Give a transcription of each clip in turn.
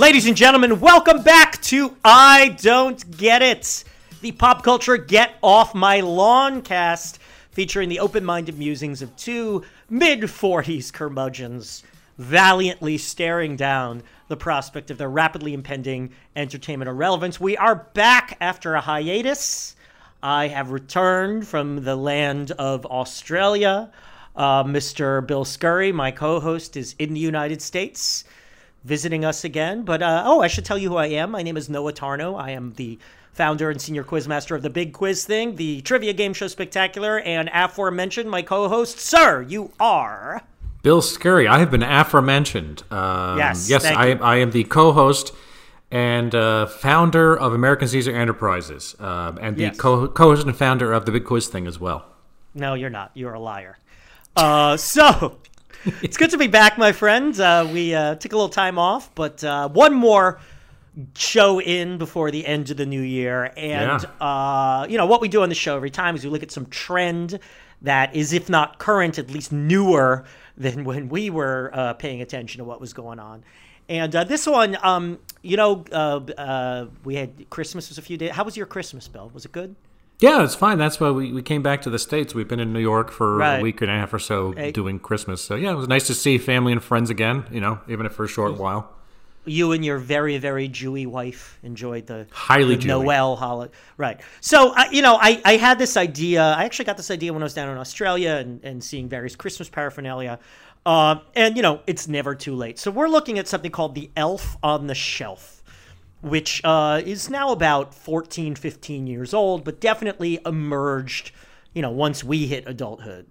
Ladies and gentlemen, welcome back to I Don't Get It, the pop culture Get Off My Lawn cast, featuring the open minded musings of two mid 40s curmudgeons valiantly staring down the prospect of their rapidly impending entertainment irrelevance. We are back after a hiatus. I have returned from the land of Australia. Uh, Mr. Bill Scurry, my co host, is in the United States visiting us again. But uh, oh, I should tell you who I am. My name is Noah Tarnow. I am the founder and senior quizmaster of the Big Quiz Thing, the trivia game show Spectacular, and aforementioned my co-host, sir. You are Bill Scurry. I have been aforementioned. Um, Yes, yes, I. I am the co-host and uh, founder of American Caesar Enterprises, um, and the Yes. co- co-host and founder of the Big Quiz Thing as well. no, you're not. You're a liar. Uh, so it's good to be back, my friends. Uh, we uh, took a little time off, but uh, one more show in before the end of the new year. And, uh, you know, what we do on the show every time is we look at some trend that is, if not current, at least newer than when we were uh, paying attention to what was going on. And uh, this one, um, you know, uh, uh, we had Christmas was a few days. How was your Christmas, Bill? Was it good? Yeah, it's fine. That's why we, we came back to the States. We've been in New York for Right. a week and a half or so Hey. doing Christmas. So, yeah, it was nice to see family and friends again, you know, even if for a short while. you and your very very Jewy wife enjoyed the Highly the Noel holiday, right? So uh, you know, I I had this idea. I actually got this idea when I was down in Australia and, and seeing various Christmas paraphernalia. Um, and you know, it's never too late. So we're looking at something called the Elf on the Shelf, which uh, is now about 14, 15 years old, but definitely emerged, you know, once we hit adulthood.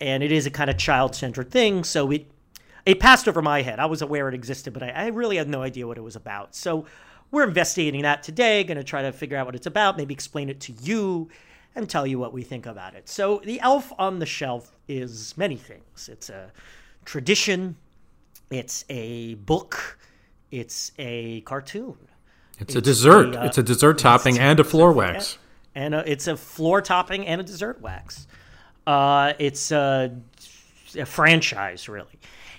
And it is a kind of child-centered thing, so it it passed over my head. I was aware it existed, but I, I really had no idea what it was about. So we're investigating that today, going to try to figure out what it's about, maybe explain it to you, and tell you what we think about it. So the elf on the shelf is many things. It's a tradition, it's a book, it's a cartoon, It's, a dessert. a, uh, it's a dessert topping and a floor wax. and uh it's a floor topping and a dessert wax. Uh, it's a, a franchise, really.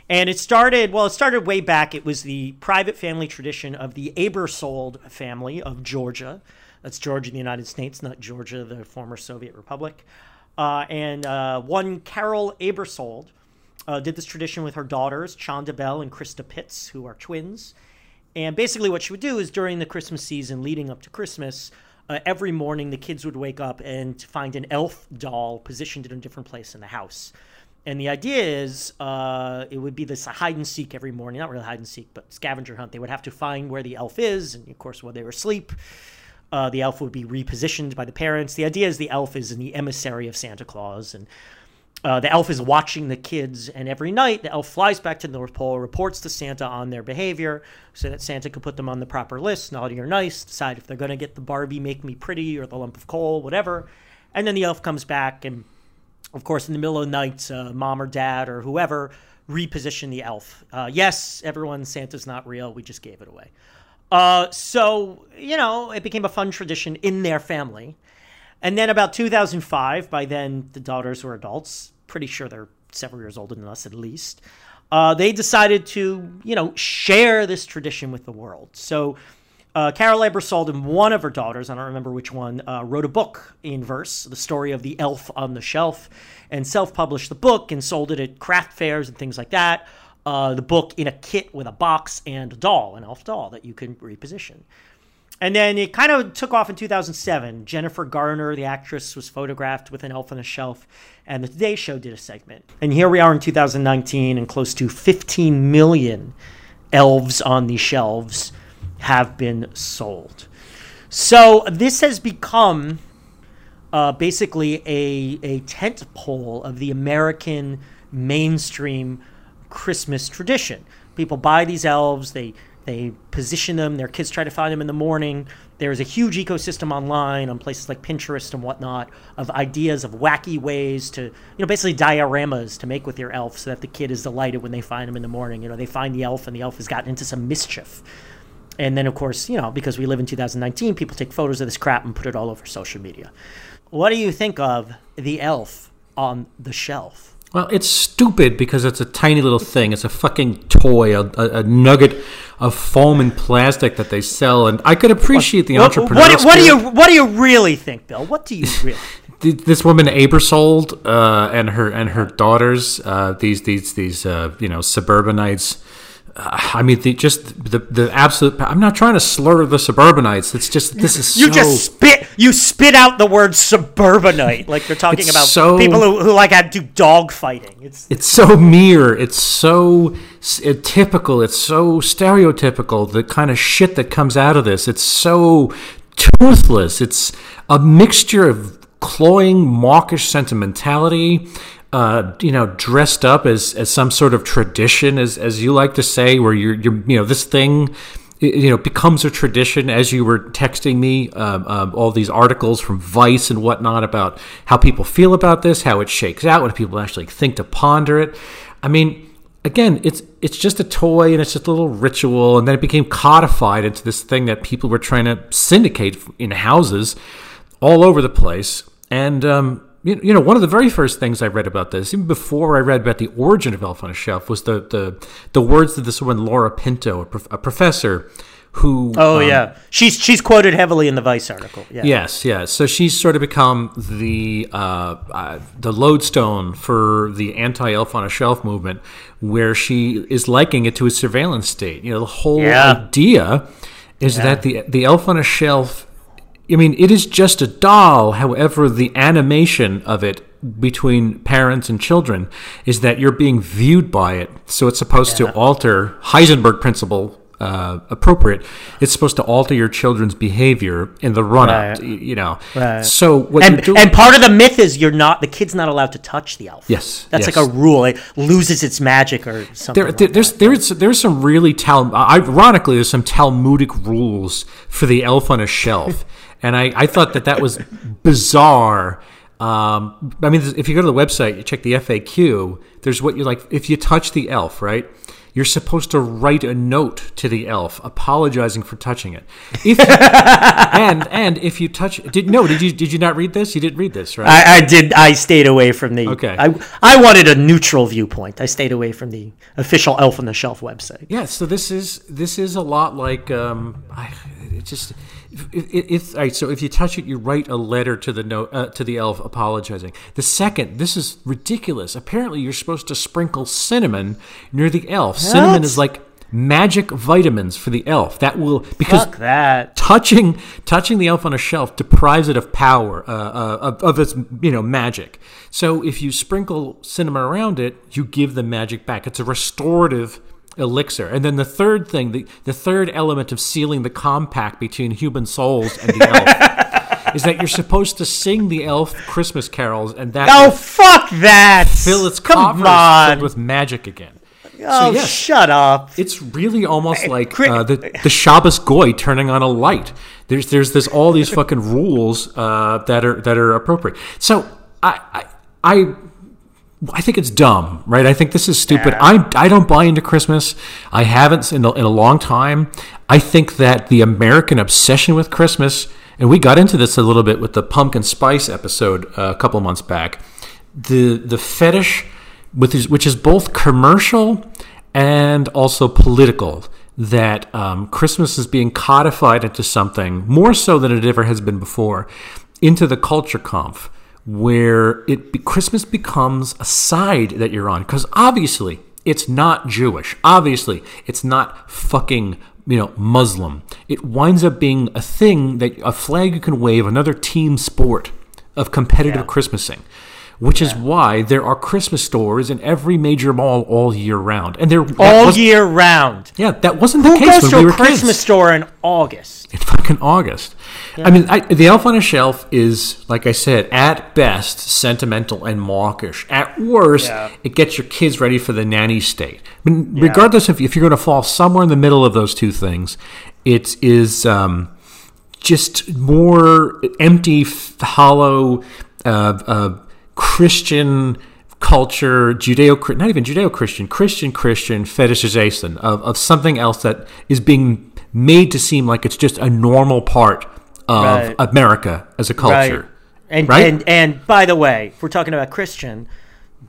And it started, well, it started way back. It was the private family tradition of the Aebersold family of Georgia. That's Georgia in the United States, not Georgia, the former Soviet Republic. Uh, and uh, one Carol Aebersold uh, did this tradition with her daughters, Chanda Bell and Christa Pitts, who are twins. And basically, what she would do is during the Christmas season leading up to Christmas, uh, every morning the kids would wake up and find an elf doll positioned in a different place in the house. And the idea is uh, it would be this hide and seek every morning, not really hide and seek, but scavenger hunt. They would have to find where the elf is, and of course, while they were asleep, uh, the elf would be repositioned by the parents. The idea is the elf is the emissary of Santa Claus, and uh, the elf is watching the kids, and every night the elf flies back to the North Pole, reports to Santa on their behavior, so that Santa could put them on the proper list, naughty or nice, decide if they're going to get the Barbie Make Me Pretty or the lump of coal, whatever. And then the elf comes back, and of course, in the middle of the night, uh, mom or dad or whoever reposition the elf. Uh, yes, everyone, Santa's not real. We just gave it away. Uh, so, you know, it became a fun tradition in their family. And then about 2005, by then the daughters were adults, pretty sure they're several years older than us at least. Uh, they decided to, you know, share this tradition with the world. So uh, Carol Aebersold and one of her daughters, I don't remember which one, uh, wrote a book in verse, the story of the elf on the shelf, and self-published the book and sold it at craft fairs and things like that. Uh, the book in a kit with a box and a doll, an elf doll that you can reposition. And then it kind of took off in 2007. Jennifer Garner, the actress, was photographed with an elf on a shelf, and the Today Show did a segment. And here we are in 2019, and close to 15 million elves on these shelves have been sold. So this has become uh, basically a, a tent pole of the American mainstream Christmas tradition. People buy these elves, they they position them, their kids try to find them in the morning. There's a huge ecosystem online on places like Pinterest and whatnot of ideas of wacky ways to, you know, basically dioramas to make with your elf so that the kid is delighted when they find him in the morning. You know, they find the elf and the elf has gotten into some mischief. And then, of course, you know, because we live in 2019, people take photos of this crap and put it all over social media. What do you think of the elf on the shelf? Well, it's stupid because it's a tiny little thing. It's a fucking toy, a, a, a nugget of foam and plastic that they sell. And I could appreciate the What, entrepreneur. what, what do you what do you really think, Bill? What do you really? this woman Aebersold uh, and her and her daughters, uh, these these these uh, you know suburbanites. Uh, I mean, the, just the the absolute. I'm not trying to slur the suburbanites. It's just this is You so, just spit you spit out the word suburbanite like you're talking about so- people who, who like to do dog fighting. It's It's so mere. It's so s- uh, typical. It's so stereotypical. The kind of shit that comes out of this. It's so toothless. It's a mixture of cloying, mawkish sentimentality. Uh, you know, dressed up as, as some sort of tradition, as as you like to say, where you're you're you know this thing you know becomes a tradition as you were texting me um, um, all these articles from vice and whatnot about how people feel about this how it shakes out when people actually think to ponder it. I mean again it's it's just a toy and it's just a little ritual and then it became codified into this thing that people were trying to syndicate in houses all over the place. And um, you, know one of the very first things I read about this, even before I read about the origin of Elf on a Shelf, was the the, the words of this woman Laura Pinto, a, prof- a professor who oh um, yeah, she's she's quoted heavily in the Vice article. Yeah. Yes, yes. So she's sort of become the uh, uh, the lodestone for the anti elf on a shelf movement, where she is likening it to a surveillance state. You know, the whole Yeah. idea is that the the elf on a shelf. I mean, it is just a doll. However, the animation of it between parents and children is that you're being viewed by it. So it's supposed to alter Heisenberg principle. Uh, appropriate. It's supposed to alter your children's behavior in the run up. Right. You know. Right. So what And, you do? and part of the myth is you're not the kid's not allowed to touch the elf. Yes, that's yes. like a rule. It loses its magic or something. there, like there, that. there's there's there's some really tal- ironically there's some Talmudic rules for the elf on a shelf, and I, I thought that that was bizarre. Um, I mean, if you go to the website, you check the FAQ. There's what you like. If you touch the elf, right? You're supposed to write a note to the elf apologizing for touching it. If you, and and if you touch, did no? Did you did you not read this? You didn't read this, right? I, I did. I stayed away from the. Okay. I I wanted a neutral viewpoint. I stayed away from the official Elf on the Shelf website. Yeah, so this is this is a lot like um, I, it just it, it, it's all right. So if you touch it, you write a letter to the note uh, to the elf apologizing. The second, this is ridiculous. Apparently, you're supposed to sprinkle cinnamon near the elf. Cinnamon is like magic vitamins for the elf. That will because Fuck that. touching touching the elf on a shelf deprives it of power uh, uh, of, of its you know magic so if you sprinkle cinnamon around it you give the magic back it's a restorative elixir and then the third thing the, the third element of sealing the compact between human souls and the elf is that you're supposed to sing the elf christmas carols and that Oh fuck that! fill its Come on. with magic again oh yes. shut up! it's really almost like uh, the the Shabbos goy turning on a light. There's there's this all these fucking rules uh, that are that are appropriate. So I I. I I think it's dumb, right? I think this is stupid. I, I don't buy into Christmas. I haven't in a, in a long time. I think that the American obsession with Christmas, and we got into this a little bit with the pumpkin spice episode uh, a couple months back. The the fetish with his, which is both commercial and also political. That um, Christmas is being codified into something more so than it ever has been before, into the culture conf, where it be, Christmas becomes a side that you're on. Because obviously, it's not Jewish. Obviously, it's not fucking you know Muslim. It winds up being a thing that a flag you can wave, another team sport of competitive Yeah. Christmasing which is why there are Christmas stores in every major mall all year round. And they're All was- year round. yeah, that wasn't the Who case goes when to we a were Christmas kids. store in August? In fucking August. I mean, I, the Elf on a Shelf is, like I said, at best sentimental and mawkish. At worst, Yeah. it gets your kids ready for the nanny state. I mean, regardless of if you're going to fall somewhere in the middle of those two things, it is um, just more empty, hollow, uh, uh, Christian culture, Judeo, not even Judeo Christian, Christian Christian fetishization of, of something else that is being made to seem like it's just a normal part of Right. America as a culture. Right. And, Right? and and by the way, if we're talking about Christian,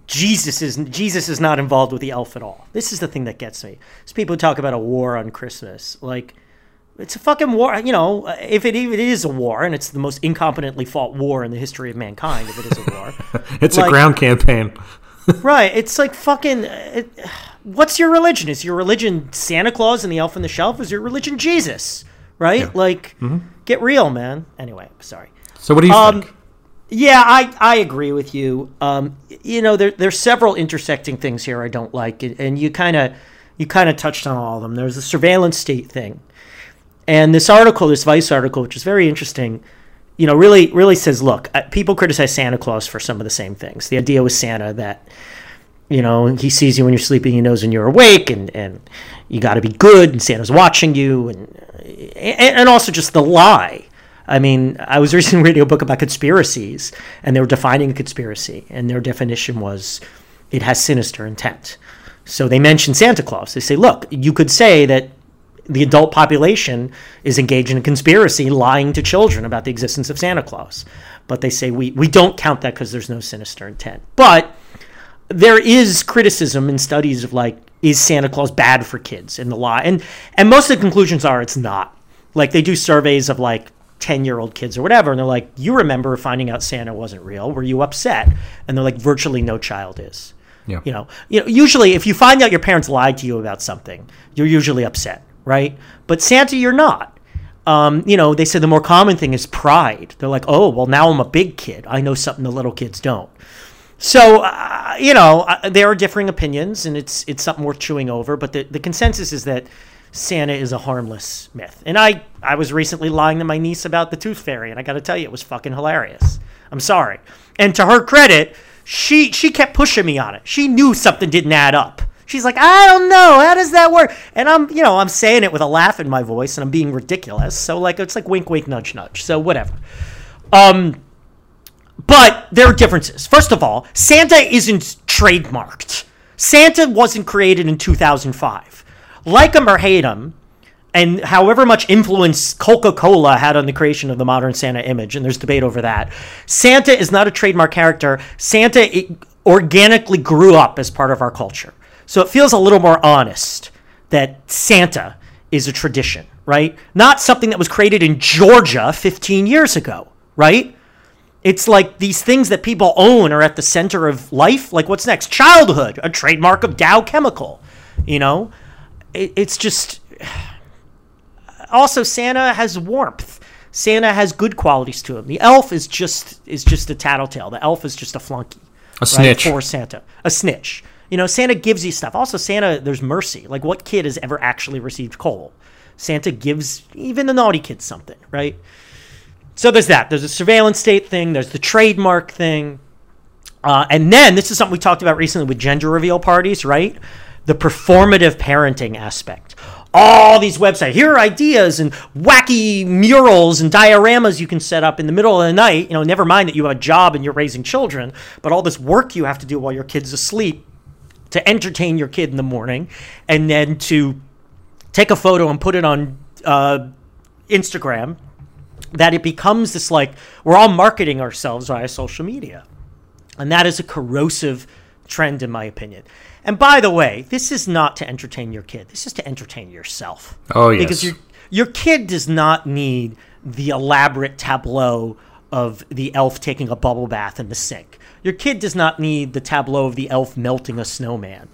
Jesus is Jesus is not involved with the elf at all. This is the thing that gets me. It's people who talk about a war on Christmas. Like it's a fucking war. You know, if it even is a war, and it's the most incompetently fought war in the history of mankind, if it is a war, it's Like- a ground campaign. right? It's like fucking. It, what's your religion? Is your religion Santa Claus and the Elf on the Shelf? Is your religion Jesus? Right? Like, mm-hmm. Get real, man. Anyway, sorry. So what do you Um, think? Yeah, I, I agree with you. Um, you know, there there's several intersecting things here I don't like, and, and you kind of you kind of touched on all of them. There's the surveillance state thing, and this article, this Vice article, which is very interesting. You know, really really says, look, uh, people criticize Santa Claus for some of the same things. The idea with Santa that you know he sees you when you're sleeping, he knows when you're awake, and and you got to be good, and Santa's watching you, and and, also just the lie. I mean, I was recently reading a book about conspiracies, and they were defining a conspiracy, and their definition was it has sinister intent. So they mention Santa Claus. They say, look, you could say that the adult population is engaged in a conspiracy lying to children about the existence of Santa Claus. But they say we, we don't count that because there's no sinister intent. But there is criticism in studies of like is Santa Claus bad for kids in the law? And and most of the conclusions are it's not. Like they do surveys of like 10 year old kids or whatever and they're like you remember finding out Santa wasn't real? Were you upset? And they're like virtually no child is. Yeah. you know you know usually if you find out your parents lied to you about something you're usually upset right? But Santa you're not. Um, you know they said the more common thing is pride. They're like oh well now I'm a big kid. I know something the little kids don't so uh, you know uh, there are differing opinions, and it's it's something worth chewing over. But the, the consensus is that Santa is a harmless myth. And I I was recently lying to my niece about the Tooth Fairy, and I got to tell you, it was fucking hilarious. I'm sorry. And to her credit, she she kept pushing me on it. She knew something didn't add up. She's like, I don't know, how does that work? And I'm, you know, I'm saying it with a laugh in my voice, and I'm being ridiculous. So like, it's like wink, wink, nudge, nudge. So whatever. Um, but there are differences. First of all, Santa isn't trademarked. Santa wasn't created in 2005. Like him or hate him, and however much influence Coca Cola had on the creation of the modern Santa image, and there's debate over that, Santa is not a trademark character. Santa organically grew up as part of our culture. So it feels a little more honest that Santa is a tradition, right? Not something that was created in Georgia 15 years ago, right? It's like these things that people own are at the center of life. Like what's next? Childhood, a trademark of Dow Chemical. You know, it, it's just. Also, Santa has warmth. Santa has good qualities to him. The elf is just is just a tattletale. The elf is just a flunky. A snitch. for Santa, a snitch. You know, Santa gives you stuff. Also, Santa, there's mercy. Like, what kid has ever actually received coal? Santa gives even the naughty kids something, right? So there's that. There's a surveillance state thing. There's the trademark thing. Uh, and then this is something we talked about recently with gender reveal parties, right? The performative parenting aspect. All these websites. Here are ideas and wacky murals and dioramas you can set up in the middle of the night. You know, never mind that you have a job and you're raising children, but all this work you have to do while your kid's asleep to entertain your kid in the morning, and then to take a photo and put it on uh, Instagram. That it becomes this like we're all marketing ourselves via social media. And that is a corrosive trend, in my opinion. And by the way, this is not to entertain your kid. This is to entertain yourself. Oh, yes. Because your your kid does not need the elaborate tableau of the elf taking a bubble bath in the sink. Your kid does not need the tableau of the elf melting a snowman.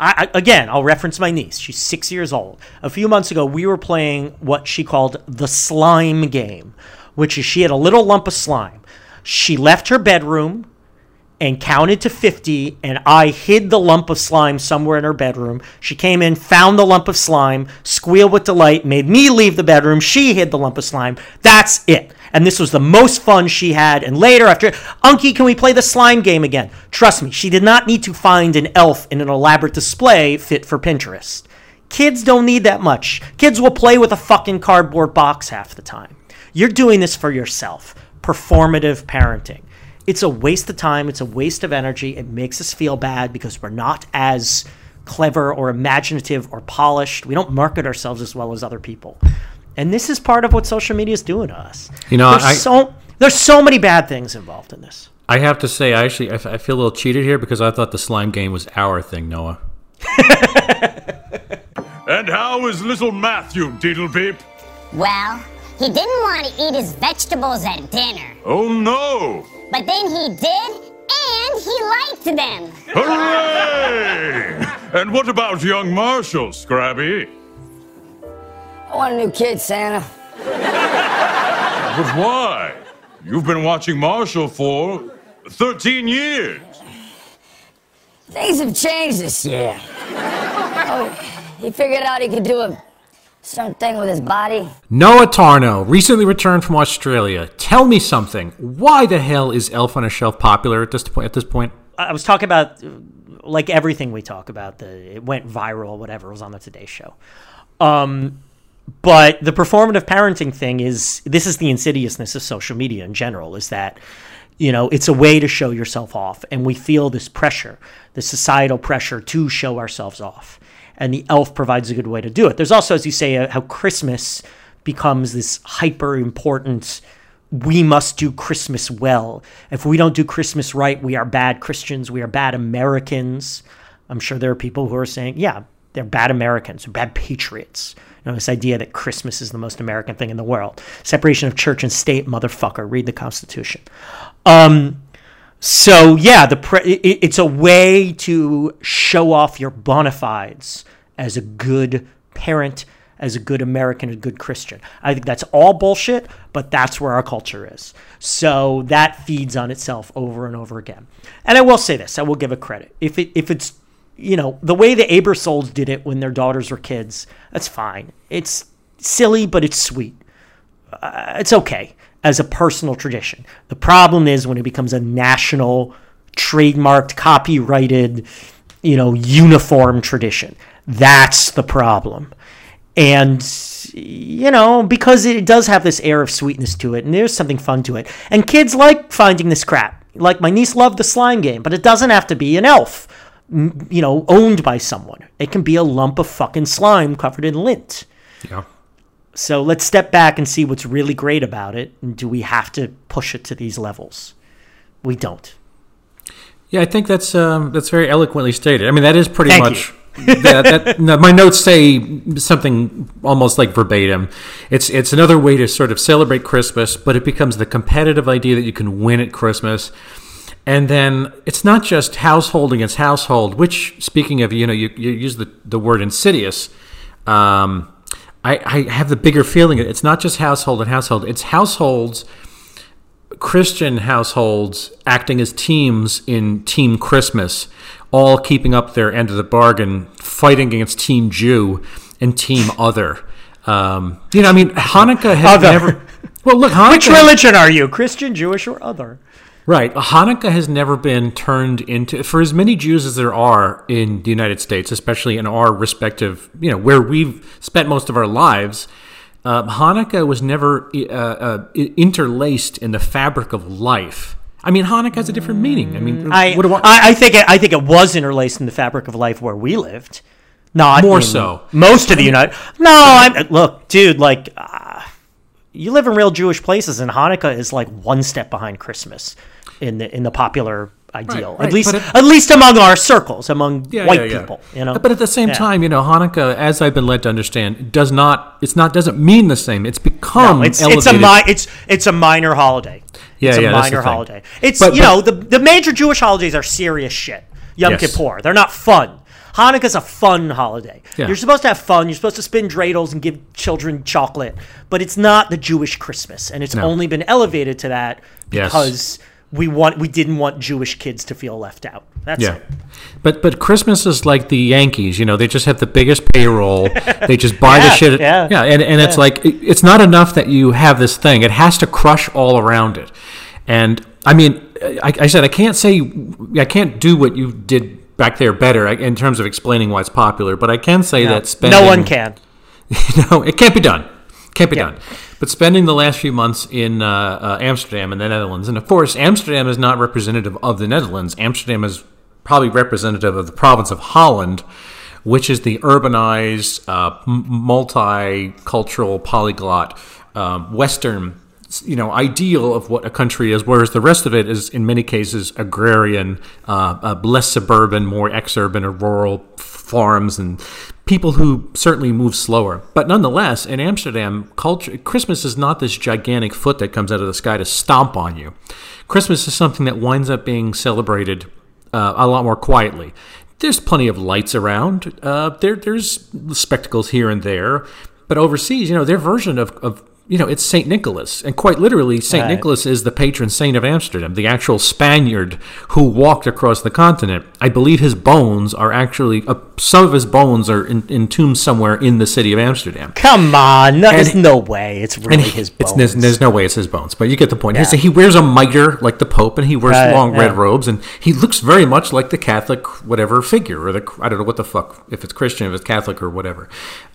I, I, again, I'll reference my niece. She's six years old. A few months ago, we were playing what she called the slime game, which is she had a little lump of slime. She left her bedroom and counted to 50 and I hid the lump of slime somewhere in her bedroom. She came in, found the lump of slime, squealed with delight, made me leave the bedroom. She hid the lump of slime. That's it. And this was the most fun she had. And later, after, Unky, can we play the slime game again? Trust me, she did not need to find an elf in an elaborate display fit for Pinterest. Kids don't need that much. Kids will play with a fucking cardboard box half the time. You're doing this for yourself. Performative parenting it's a waste of time it's a waste of energy it makes us feel bad because we're not as clever or imaginative or polished we don't market ourselves as well as other people and this is part of what social media is doing to us You know, there's I- so there's so many bad things involved in this I have to say, I actually I, f- I feel a little cheated here because I thought the slime game was our thing, Noah. And how is little Matthew, Deedlepeep? Well, he didn't want to eat his vegetables at dinner, Oh no! but then he did, and he liked them. Hooray! and what about young Marshall, Scrabby? I want a new kid, Santa. But why? You've been watching Marshall for 13 years. Things have changed this year. Oh, he figured out he could do a certain thing with his body. Noah Tarnow, recently returned from Australia. Tell me something. Why the hell is Elf on a Shelf popular at this point? At this point, I was talking about like everything we talk about. The it went viral, whatever it was on the Today Show. Um, but the performative parenting thing is this is the insidiousness of social media in general. Is that you know it's a way to show yourself off, and we feel this pressure, the societal pressure to show ourselves off, and the elf provides a good way to do it. There's also, as you say, uh, how Christmas becomes this hyper important we must do Christmas well. If we don't do Christmas right, we are bad Christians. We are bad Americans. I'm sure there are people who are saying, yeah, they're bad Americans, bad patriots. You know, this idea that Christmas is the most American thing in the world. Separation of church and state, motherfucker. Read the Constitution. Um, so yeah, the pre- it's a way to show off your bona fides as a good parent, as a good American, a good Christian. I think that's all bullshit, but that's where our culture is. So that feeds on itself over and over again. And I will say this: I will give it credit. If it if it's you know the way the Aebersolds did it when their daughters were kids, that's fine. It's silly, but it's sweet uh, it's okay as a personal tradition. The problem is when it becomes a national, trademarked, copyrighted, you know, uniform tradition. That's the problem. And, you know, because it does have this air of sweetness to it, and there's something fun to it. And kids like finding this crap. Like, my niece loved the slime game, but it doesn't have to be an elf, you know, owned by someone. It can be a lump of fucking slime covered in lint. yeah. So let's step back and see what's really great about it. And do we have to push it to these levels? We don't. Yeah, I think that's um, that's very eloquently stated. I mean, that is pretty Thank much. that, that, no, my notes say something almost like verbatim. It's it's another way to sort of celebrate Christmas, but it becomes the competitive idea that you can win at Christmas, and then it's not just household against household. Which, speaking of, you know, you, you use the the word insidious. Um, I, I have the bigger feeling. It's not just household and household. It's households Christian households acting as teams in Team Christmas, all keeping up their end of the bargain, fighting against Team Jew and Team Other. Um, you know, I mean, Hanukkah has Other. never. Well, look, Hanukkah. Which religion are you? Christian, Jewish, or other? Right. Hanukkah has never been turned into, for as many Jews as there are in the United States, especially in our respective, you know, where we've spent most of our lives, uh, Hanukkah was never uh, uh, interlaced in the fabric of life. I mean, Hanukkah has a different meaning. I mean, I, do I- I, I think it, I think it was interlaced in the fabric of life where we lived. Not More so. Most of the United. No, I'm look, dude. Like, uh, you live in real Jewish places, and Hanukkah is like one step behind Christmas in the in the popular ideal. right, at least, it- at least among our circles, among Yeah, white yeah, yeah. people. You know, But at the same time, you know, Hanukkah, as I've been led to understand, does not. It's not doesn't mean the same. It's become No, it's it's a mi- it's it's a minor holiday. Yeah, it's a minor thing. holiday. It's But- you but- know the the major Jewish holidays are serious shit. Yom Yes. Kippur, they're not fun. Hanukkah's a fun holiday. Yeah. You're supposed to have fun. You're supposed to spin dreidels and give children chocolate, but it's not the Jewish Christmas, and it's No. only been elevated to that Yes. because we want we didn't want Jewish kids to feel left out. That's Yeah. it. But but Christmas is like the Yankees, you know, they just have the biggest payroll. they just buy the shit. yeah. yeah and, and it's like it- it's not enough that you have this thing. It has to crush all around it. And I mean, I, I said I can't say I can't do what you did back there better in terms of explaining why it's popular, but I can say that spending No one can. no, it can't be done. Can't be done. But spending the last few months in uh, uh, Amsterdam in the Netherlands, and of course, Amsterdam is not representative of the Netherlands. Amsterdam is probably representative of the province of Holland, which is the urbanized, uh, multicultural, polyglot, um, Western you know ideal of what a country is, whereas the rest of it is in many cases agrarian, uh, uh, less suburban, more exurban or rural farms and people who certainly move slower. But nonetheless, in Amsterdam, culture Christmas is not this gigantic foot that comes out of the sky to stomp on you. Christmas is something that winds up being celebrated uh, a lot more quietly. There's plenty of lights around. Uh, there, there's spectacles here and there. But overseas, you know, their version of, of you know, it's St. Nicholas. And quite literally, St. Right. Nicholas is the patron saint of Amsterdam, the actual Spaniard who walked across the continent. I believe his bones are actually, uh, some of his bones are in, entombed somewhere in the city of Amsterdam. Come on, no, there's no way it's really his It's, bones. there's, there's no way it's his bones, but you get the point. Yeah. He- He wears a mitre like the Pope, and he wears Right, long red robes, and he looks very much like the Catholic whatever figure, or the I don't know what the fuck if it's Christian, if it's Catholic, or whatever.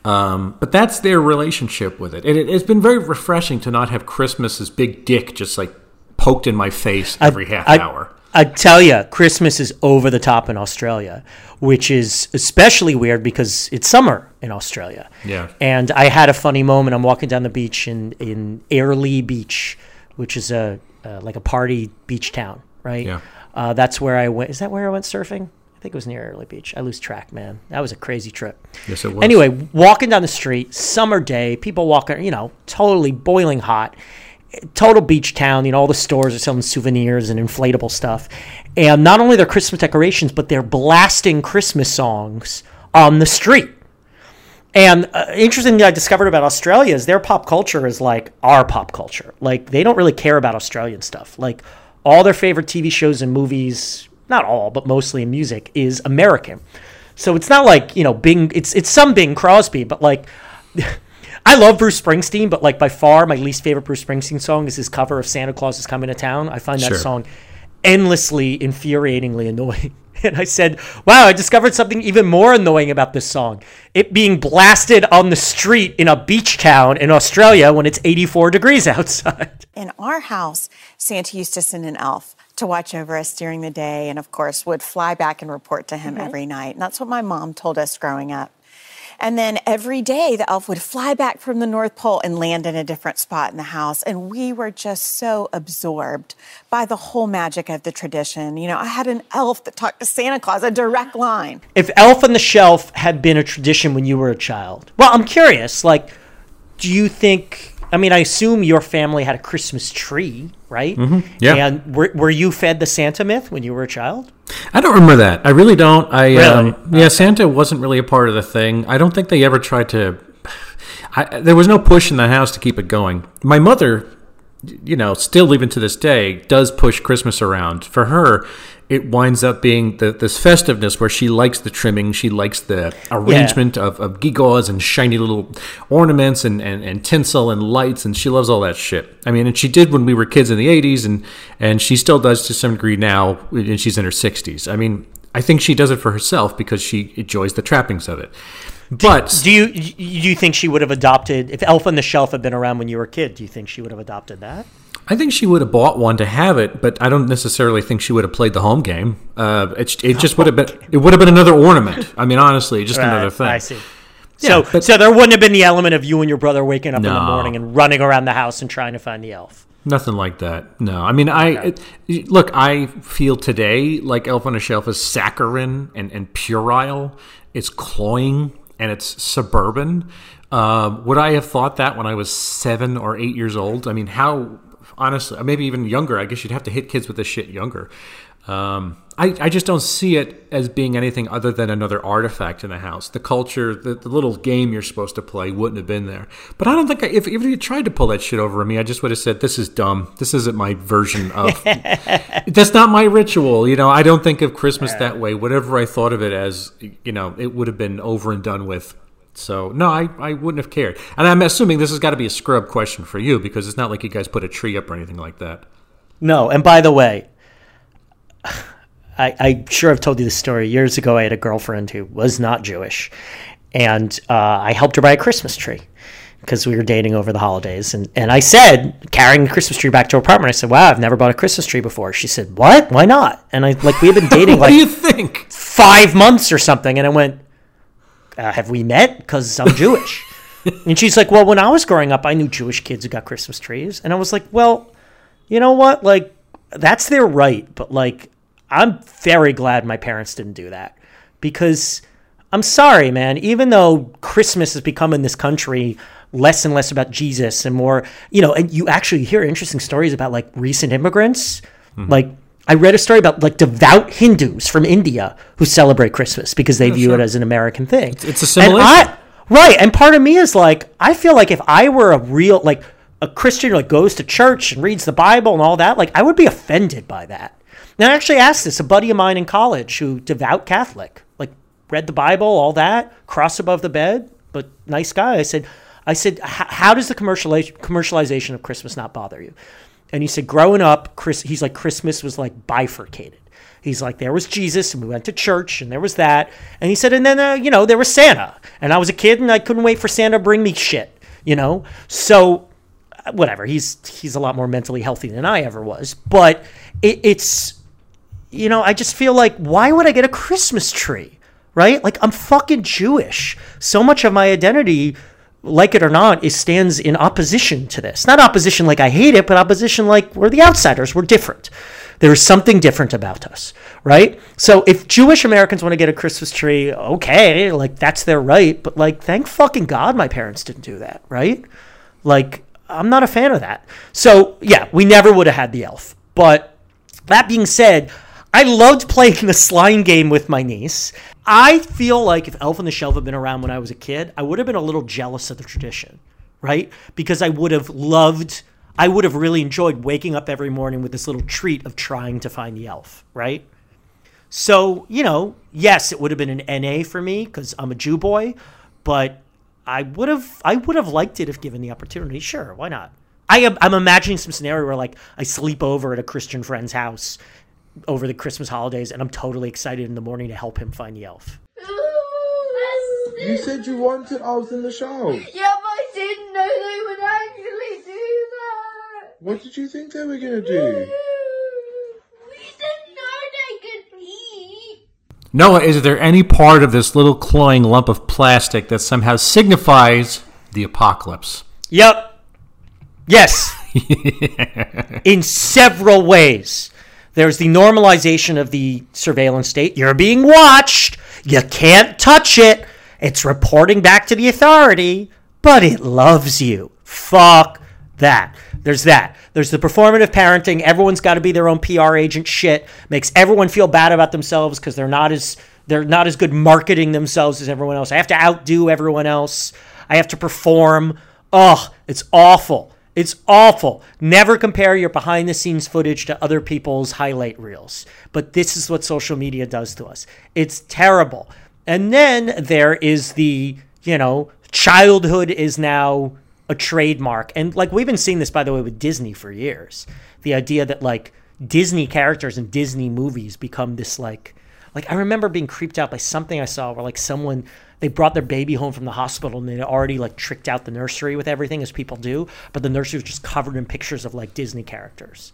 Um, but that's their relationship with it, and it, it's been very refreshing to not have Christmas's big dick just like poked in my face every half I, hour. I tell you, Christmas is over the top in Australia, which is especially weird because it's summer in Australia. Yeah. And I had a funny moment. I'm walking down the beach in in Airlie Beach, which is a uh, like a party beach town, right? Yeah. Uh, that's where I went. Is that where I went surfing? I think it was near Airlie Beach. I lose track, man. That was a crazy trip. Yes, it was. Anyway, walking down the street, summer day, people walking, you know, totally boiling hot. Total beach town, you know, all the stores are selling souvenirs and inflatable stuff. And not only their Christmas decorations, but they're blasting Christmas songs on the street. And uh, interesting thing I discovered about Australia is their pop culture is like our pop culture. Like they don't really care about Australian stuff. Like all their favorite TV shows and movies, not all, but mostly in music, is American. So it's not like you know Bing. It's it's some Bing Crosby, but like. I love Bruce Springsteen, but like by far my least favorite Bruce Springsteen song is his cover of Santa Claus is Coming to Town. I find that Sure. song endlessly infuriatingly annoying. And I said, wow, I discovered something even more annoying about this song. It being blasted on the street in a beach town in Australia when it's 84 degrees outside. In our house, Santa used to send an elf to watch over us during the day and, of course, would fly back and report to him mm-hmm. every night. And that's what my mom told us growing up. And then every day, the elf would fly back from the North Pole and land in a different spot in the house. And we were just so absorbed by the whole magic of the tradition. You know, I had an elf that talked to Santa Claus, a direct line. If Elf on the Shelf had been a tradition when you were a child, well, I'm curious, like, do you think, I mean, I assume your family had a Christmas tree, right? Mm-hmm. yeah. And were, were you fed the Santa myth when you were a child? I don't remember that. I really don't. I Really? um, yeah, Santa wasn't really a part of the thing. I don't think they ever tried to. I, there was no push in the house to keep it going. My mother, you know, still even to this day, does push Christmas around. For her, it winds up being the, this festiveness where she likes the trimming, she likes the arrangement of, of gewgaws and shiny little ornaments and, and, and tinsel and lights, and she loves all that shit. I mean, and she did when we were kids in the 80s, and, and she still does to some degree now, and she's in her 60s. I mean, I think she does it for herself because she enjoys the trappings of it. But Do you do you think she would have adopted if Elf on the Shelf had been around when you were a kid? Do you think she would have adopted that? I think she would have bought one to have it, but I don't necessarily think she would have played the home game. Uh, it, it just would have been it would have been another ornament. I mean, honestly, just another thing. I see. Yeah, so, but- so there wouldn't have been the element of you and your brother waking up in the morning and running around the house and trying to find the elf. Nothing like that. No, I mean, I it, look. I feel today like Elf on a Shelf is saccharine and, and puerile. It's cloying and it's suburban. Uh, would I have thought that when I was seven or eight years old? I mean, how honestly, maybe even younger. I guess you'd have to hit kids with this shit younger. Um, I, I just don't see it as being anything other than another artifact in the house. The culture, the, the little game you're supposed to play wouldn't have been there. But I don't think, I, if, if you tried to pull that shit over me, I just would have said, this is dumb. This isn't my version of, that's not my ritual. You know, I don't think of Christmas that way. Whatever I thought of it as, you know, it would have been over and done with. So, no, I, I wouldn't have cared. And I'm assuming this has got to be a scrub question for you because it's not like you guys put a tree up or anything like that. No, and by the way, I, I'm sure I've told you this story. Years ago, I had a girlfriend who was not Jewish, and uh, I helped her buy a Christmas tree because we were dating over the holidays. And, and I said, carrying the Christmas tree back to her apartment, I said, Wow, I've never bought a Christmas tree before. She said, What? Why not? And I, like, we had been dating what do you like think? five months or something. And I went, uh, Have we met? Because I'm Jewish. and she's like, well, when I was growing up, I knew Jewish kids who got Christmas trees. And I was like, well, you know what? Like, that's their right. But, like, I'm very glad my parents didn't do that because I'm sorry, man. Even though Christmas has become in this country less and less about Jesus and more, you know, and you actually hear interesting stories about like recent immigrants. Like, I read a story about like devout Hindus from India who celebrate Christmas because they view it as an American thing. it's And assimilation. I- right. And part of me is like, I feel like if I were a real, like, a Christian who like goes to church and reads the Bible and all that, like, I would be offended by that. And I actually asked this a buddy of mine in college who devout Catholic, like, read the Bible, all that, cross above the bed, but nice guy. I said, I said, how does the commercialization of Christmas not bother you? And he said, growing up, Chris, he's like, Christmas was like bifurcated. He's like, there was Jesus, and we went to church, and there was that. And he said, and then, uh, you know, there was Santa. And I was a kid, and I couldn't wait for Santa to bring me shit, you know? So, uh, whatever. He's he's a lot more mentally healthy than I ever was. But it, it's, you know, I just feel like, why would I get a Christmas tree? Right? Like, I'm fucking Jewish. So much of my identity like it or not, it stands in opposition to this. Not opposition like I hate it, but opposition like we're the outsiders, we're different. There is something different about us, right? So if Jewish Americans want to get a Christmas tree, okay, like that's their right, but like thank fucking God my parents didn't do that, right? Like I'm not a fan of that. So yeah, we never would have had the elf. But that being said, I loved playing the slime game with my niece. I feel like if Elf on the Shelf had been around when I was a kid, I would have been a little jealous of the tradition, right? Because I would have loved, I would have really enjoyed waking up every morning with this little treat of trying to find the elf, right? So, you know, yes, it would have been an NA for me because I'm a Jew boy, but I would have, I would have liked it if given the opportunity. Sure, why not? I am, I'm imagining some scenario where like I sleep over at a Christian friend's house over the Christmas holidays, and I'm totally excited in the morning to help him find the elf. You said you wanted elves in the show. Yeah, but I didn't know they would actually do that. What did you think they were gonna do? We didn't know they could eat. Noah, is there any part of this little cloying lump of plastic that somehow signifies the apocalypse? Yep. Yes. In several ways. There's the normalization of the surveillance state. You're being watched. You can't touch it. It's reporting back to the authority, but it loves you. Fuck that. There's that. There's the performative parenting. Everyone's got to be their own PR agent shit. Makes everyone feel bad about themselves because they're not as they're not as good marketing themselves as everyone else. I have to outdo everyone else. I have to perform. Ugh, it's awful. It's awful. Never compare your behind the scenes footage to other people's highlight reels. But this is what social media does to us. It's terrible. And then there is the, you know, childhood is now a trademark. And like we've been seeing this by the way with Disney for years. The idea that like Disney characters in Disney movies become this like like I remember being creeped out by something I saw where like someone they brought their baby home from the hospital and they had already like tricked out the nursery with everything as people do, but the nursery was just covered in pictures of like Disney characters.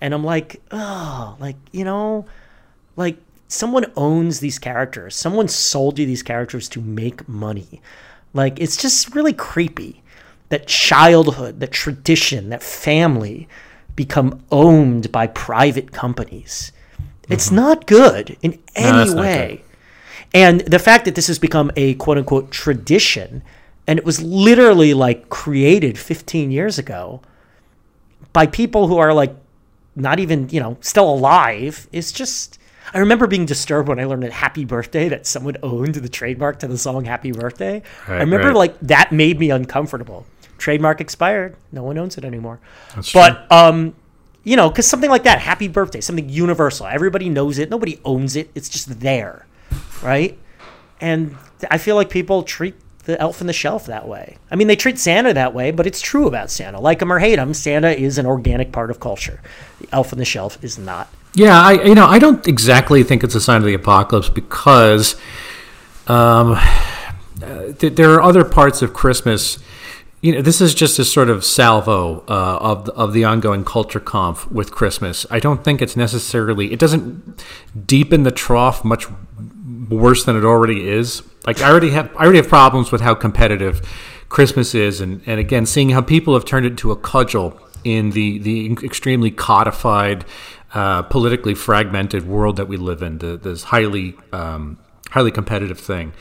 And I'm like, oh, like, you know, like someone owns these characters. Someone sold you these characters to make money. Like it's just really creepy that childhood, that tradition, that family become owned by private companies. It's not good in any not way. And the fact that this has become a quote unquote tradition, and it was literally like created 15 years ago by people who are like not even, you know, still alive, is just. I remember being disturbed when I learned that Happy Birthday that someone owned the trademark to the song Happy Birthday. I remember right. like that made me uncomfortable. Trademark expired. No one owns it anymore. That's but um, you know, because something like that, Happy Birthday, something universal. Everybody knows it. Nobody owns it. It's just there, right? And I feel like people treat the elf on the shelf that way. I mean, they treat Santa that way, but it's true about Santa. Like him or hate him, Santa is an organic part of culture. The elf on the shelf is not. Yeah, I you know I don't exactly think it's a sign of the apocalypse because um, th- there are other parts of Christmas. You know, this is just a sort of salvo uh, of the, of the ongoing culture conf with Christmas. I don't think it's necessarily. It doesn't deepen the trough much worse than it already is. Like I already have I already have problems with how competitive Christmas is, and, and again, seeing how people have turned it into a cudgel in the, the extremely codified, uh, politically fragmented world that we live in, the, this highly um, highly competitive thing.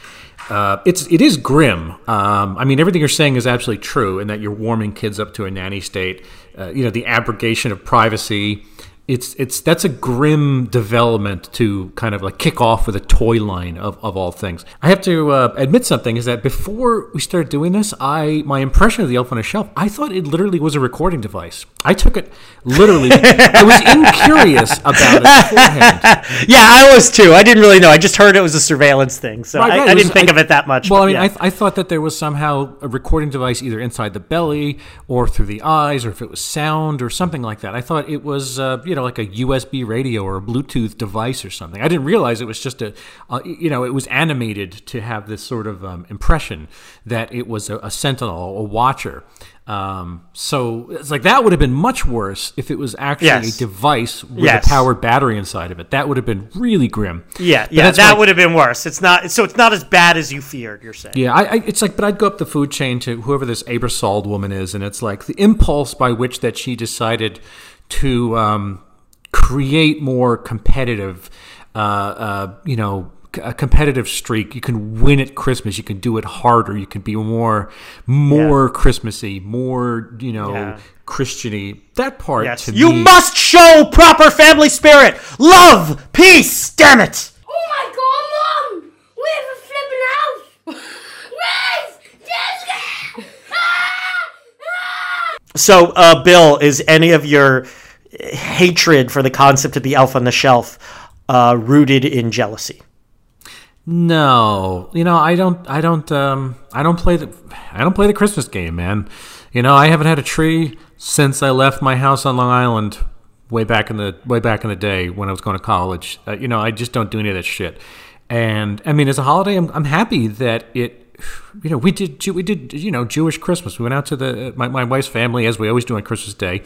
Uh, it's it is grim. Um, I mean, everything you're saying is absolutely true, in that you're warming kids up to a nanny state. Uh, you know, the abrogation of privacy. It's it's that's a grim development to kind of like kick off with a toy line of, of all things. I have to uh, admit something is that before we started doing this, I my impression of the Elf on a Shelf, I thought it literally was a recording device. I took it literally. I was incurious about it beforehand. yeah, I was too. I didn't really know. I just heard it was a surveillance thing, so Right, I, right, I was- didn't think of it that much. Well, but I mean, yeah. I, th- I thought that there was somehow a recording device either inside the belly or through the eyes, or if it was sound or something like that. I thought it was, uh, you know, like a USB radio or a Bluetooth device or something. I didn't realize it was just a, uh, you know, it was animated to have this sort of um, impression that it was a, a sentinel, a watcher. Um, so it's like that would have been much worse if it was actually Yes. a device with Yes. a powered battery inside of it. That would have been really grim. yeah, But yeah, that would have been worse. It's not. So it's not as bad as you feared. You're saying. Yeah, I, I, it's like, but I'd go up the food chain to whoever this Aebersold woman is, and it's like the impulse by which that she decided to um, create more competitive, uh, uh, you know, a competitive streak. You can win at Christmas. You can do it harder. You can be more, more Christmassy, more, you know, Yeah. Christiany. That part Yes. to You me, must show proper family spirit, love, peace. Damn it. Oh my god, Mom! We have a flipping house! Where's Disney? Ah! Ah! So, uh, Bill, is any of your hatred for the concept of the elf on the shelf uh, rooted in jealousy? No, you know, I don't, I don't, um, I don't play the, I don't play the Christmas game, man. You know, I haven't had a tree since I left my house on Long Island way back in the way back in the day when I was going to college. Uh, you know, I just don't do any of that shit. And I mean, as a holiday, I'm, I'm happy that it. You know, we did we did you know Jewish Christmas. We went out to the my, my wife's family as we always do on Christmas Day,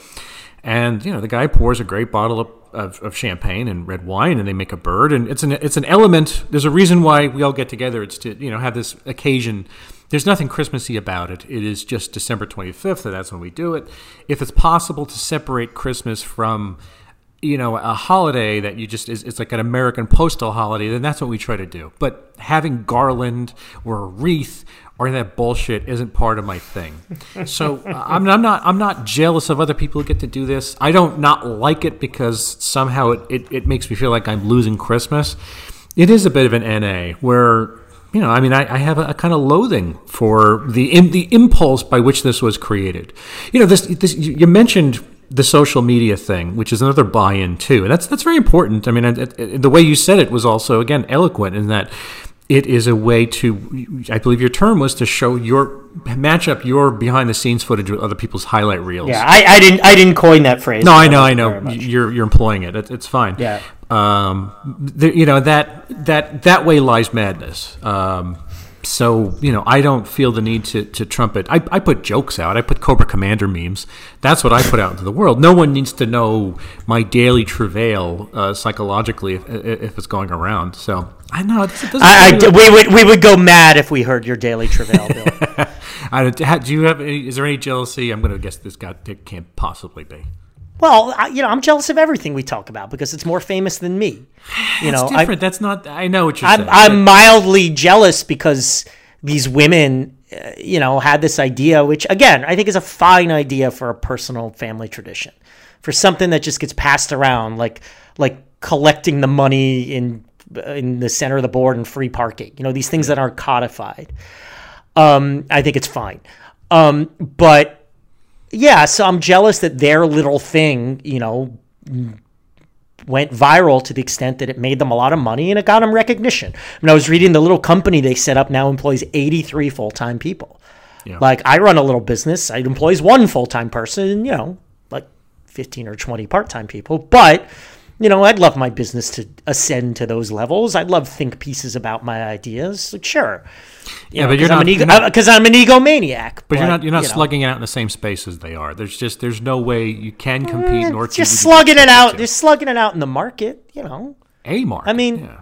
and you know the guy pours a great bottle of, of, of champagne and red wine, and they make a bird, and it's an it's an element. There's a reason why we all get together. It's to you know have this occasion. There's nothing Christmassy about it. It is just December 25th, and that's when we do it. If it's possible to separate Christmas from you know a holiday that you just is it's like an American postal holiday, then that's what we try to do. But having garland or a wreath or that bullshit isn't part of my thing. So uh, I'm, I'm not I'm not jealous of other people who get to do this. I don't not like it because somehow it, it, it makes me feel like I'm losing Christmas. It is a bit of an NA where you know, I mean, I, I have a, a kind of loathing for the the impulse by which this was created. You know, this this you mentioned the social media thing, which is another buy-in too, and that's that's very important. I mean, it, it- the way you said it was also again eloquent in that it is a way to, I believe your term was to show your match up your behind-the-scenes footage with other people's highlight reels. Yeah, I, I didn't I didn't coin that phrase. No, I know, I know. You're you're employing it. it it's fine. Yeah. Um, the, you know that that that way lies madness. Um, so you know, I don't feel the need to to trumpet. I, I put jokes out. I put Cobra Commander memes. That's what I put out into the world. No one needs to know my daily travail uh, psychologically if, if it's going around. So I know. It doesn't I, I we would we would go mad if we heard your daily travail, Bill. I do you have? Any, is there any jealousy? I'm going to guess this guy it can't possibly be. well, I, you know, I'm jealous of everything we talk about because it's more famous than me. You know, It's I, different. That's not. I know what you're I'm, saying. I'm mildly jealous because these women, uh, you know, had this idea, which again, I think is a fine idea for a personal family tradition, for something that just gets passed around, like like collecting the money in in the center of the board and free parking. You know, these things that aren't codified. Um, I think it's fine. Um, but yeah, so I'm jealous that their little thing, you know, went viral to the extent that it made them a lot of money and it got them recognition. When I was reading the little company they set up now employs 83 full-time people. Yeah. Like I run a little business, it employs one full-time person, and, you know, like 15 or 20 part-time people, but you know, I'd love my business to ascend to those levels. I'd love think pieces about my ideas. Like, sure. You Yeah, know, but you're not- an ego you're not- uh, because I'm an egomaniac. But you're not you're not you know, slugging it out in the same space as they are. There's just there's no way you can mm, compete nor Just slugging it out. Just slugging it out in the market. You know. a market. I mean- yeah.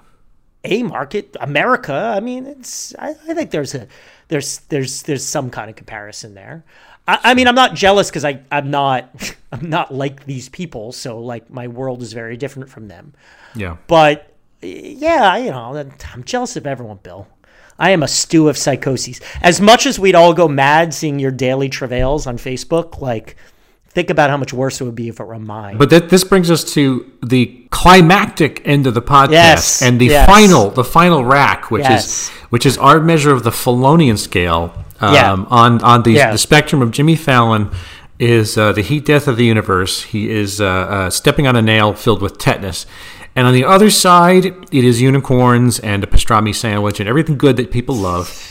a market, America. I mean, it's I, I think there's a there's there's there's some kind of comparison there. I, I mean, I'm not jealous because I I'm not I'm not like these people. So like my world is very different from them. Yeah. But yeah, you know, I'm jealous of everyone, Bill. I am a stew of psychoses. As much as we'd all go mad seeing your daily travails on Facebook, like think about how much worse it would be if it were mine. But th- this brings us to the climactic end of the podcast Yes, and the yes. final, the final rack, which Yes. is which is our measure of the Fallonian scale. Um, Yeah. On on the, Yeah. the spectrum of Jimmy Fallon is uh, the heat death of the universe. He is uh, uh, stepping on a nail filled with tetanus. And on the other side, it is unicorns and a pastrami sandwich and everything good that people love.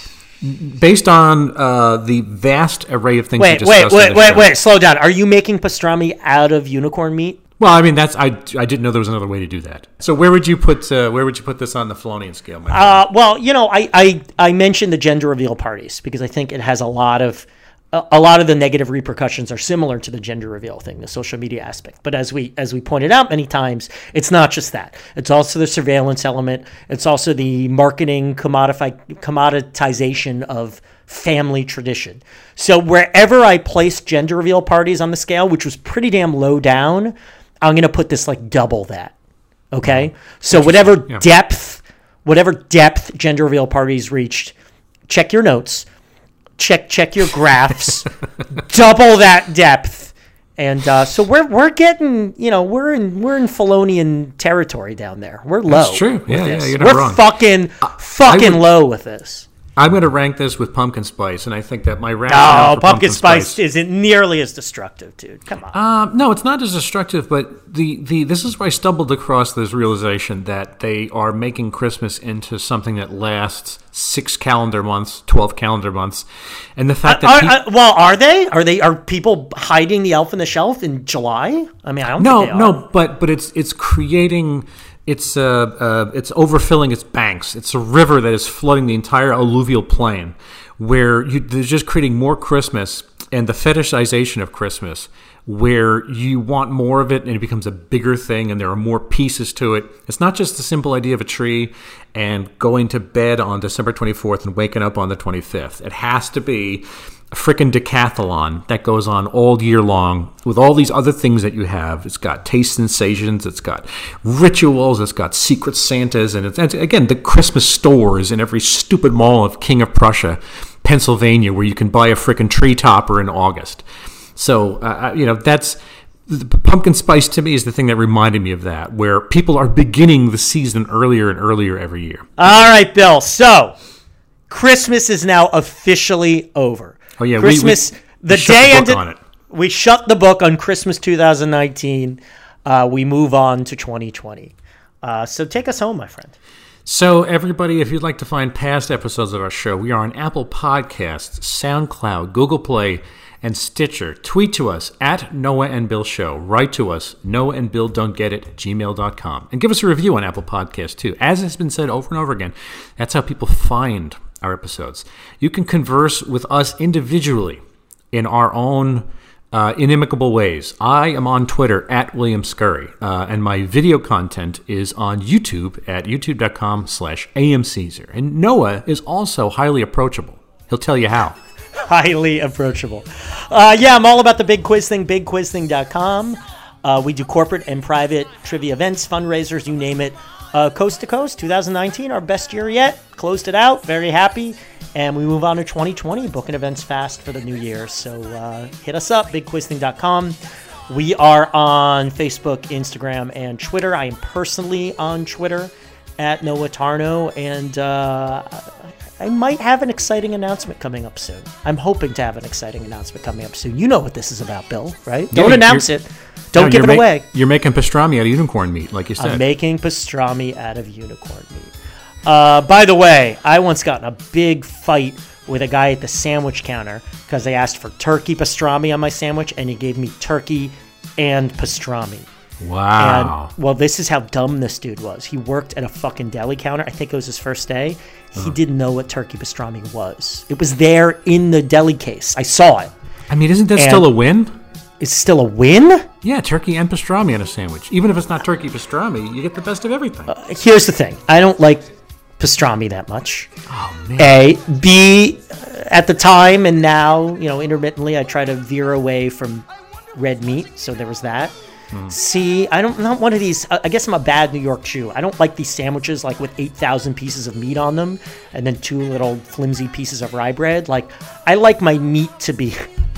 Based on uh, the vast array of things wait, discussed wait, wait, wait, show. wait. Slow down. Are you making pastrami out of unicorn meat? Well, I mean, that's I, I didn't know there was another way to do that. So where would you put uh, where would you put this on the Fallonian scale? Uh, well, you know, I, I I mentioned the gender reveal parties because I think it has a lot of a, lot of the negative repercussions are similar to the gender reveal thing, the social media aspect. But as we as we pointed out many times, it's not just that. It's also the surveillance element. It's also the marketing commodify commoditization of family tradition. So wherever I placed gender reveal parties on the scale, which was pretty damn low down, I'm going to put this like double that. Okay? So whatever Yeah. depth, whatever depth gender reveal parties reached, check your notes, check check your graphs, double that depth. And uh, so we're we're getting, you know, we're in we're in Fallonian territory down there. We're low. That's true. Yeah, yeah, you're not we're wrong. fucking fucking would- low with this. I'm going to rank this with pumpkin spice, and I think that my rank. No, rationale for pumpkin, spice, isn't nearly as destructive, dude. Come on. Um, no, it's not as destructive, but the, the this is where I stumbled across this realization that they are making Christmas into something that lasts six calendar months, twelve calendar months, and the fact that Are- are- well, are they? Are they? Are people hiding the elf in the shelf in July? I mean, I don't. no, no, but but it's it's creating. It's uh, uh, it's overfilling its banks. It's a river that is flooding the entire alluvial plain, where you, they're just creating more Christmas and the fetishization of Christmas, where you want more of it and it becomes a bigger thing and there are more pieces to it. It's not just the simple idea of a tree and going to bed on December 24th and waking up on the 25th. It has to be freaking decathlon that goes on all year long with all these other things that you have. It's got taste sensations, it's got rituals, it's got secret Santas, and it's again the Christmas stores in every stupid mall of King of Prussia, Pennsylvania, where you can buy a freaking tree topper in August. So uh, you know that's. The pumpkin spice to me is the thing that reminded me of that, where people are beginning the season earlier and earlier every year. All right, Bill. So Christmas is now officially over. Oh, yeah, we- we- Christmas. we the shut day the book ended. on it. We shut the book on Christmas 2019. Uh, we move on to 2020. Uh, so take us home, my friend. So, everybody, if you'd like to find past episodes of our show, we are on Apple Podcasts, SoundCloud, Google Play, and Stitcher. Tweet to us at Noah and Bill Show. Write to us, Noah and Bill Don't Get It, gmail.com. And give us a review on Apple Podcasts, too. As has been said over and over again, that's how people find our episodes. You can converse with us individually in our own uh, inimicable ways. I am on Twitter at William Scurry, uh, and my video content is on YouTube at youtube.com slash amcaesar. And Noah is also highly approachable. He'll tell you how. highly approachable. Uh, yeah, I'm all about the big quiz thing, bigquizthing.com. Uh, we do corporate and private trivia events, fundraisers, you name it. Uh, coast to coast, 2019, our best year yet. Closed it out, very happy. And we move on to 2020, booking events fast for the new year. So uh, hit us up, bigquizthing.com. We are on Facebook, Instagram, and Twitter. I am personally on Twitter at Noah Tarnow, and uh, I might have an exciting announcement coming up soon. I'm hoping to have an exciting announcement coming up soon. You know what this is about, Bill, right? Don't you're- announce it. Don't No, give it away. You're making pastrami out of unicorn meat, like you said. I'm making pastrami out of unicorn meat. Uh, by the way, I once got in a big fight with a guy at the sandwich counter because I asked for turkey pastrami on my sandwich, and he gave me turkey and pastrami. wow. And well, this is how dumb this dude was. He worked at a fucking deli counter. I think it was his first day. He Uh-huh. didn't know what turkey pastrami was. It was there in the deli case. I saw it. I mean, isn't that and- still a win? It's still a win. Yeah, turkey and pastrami on a sandwich. Even if it's not turkey pastrami, you get the best of everything. Here's the thing. I don't like pastrami that much. Oh man. A, B, uh, at the time and now, you know, intermittently, I try to veer away from red meat. So there was that. C, I don't not one of these. I I guess I'm a bad New York Jew. I don't like these sandwiches like with eight thousand pieces of meat on them, and then two little flimsy pieces of rye bread. Like I like my meat to be.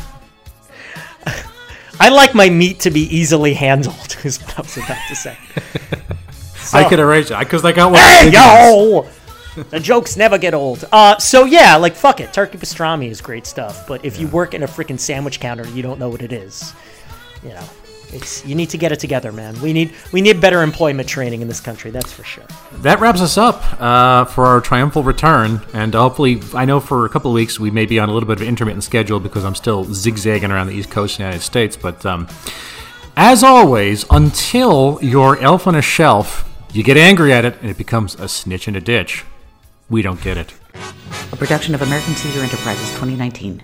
I like my meat to be easily handled. Is what I was about to say. I could erase it because I got one. Hey yo! the jokes never get old. Uh, so yeah, like fuck it, turkey pastrami is great stuff. But if you work in a freaking sandwich counter, you don't know what it is. You know, it's you need to get it together, man. We need we need better employment training in this country. That's for sure. That wraps us up uh, for our triumphal return, and hopefully, I know for a couple of weeks we may be on a little bit of an intermittent schedule because I'm still zigzagging around the East Coast of the United States. But um, as always, until your elf on a shelf, you get angry at it and it becomes a snitch in a ditch. We don't get it. A production of American Caesar Enterprises 2019.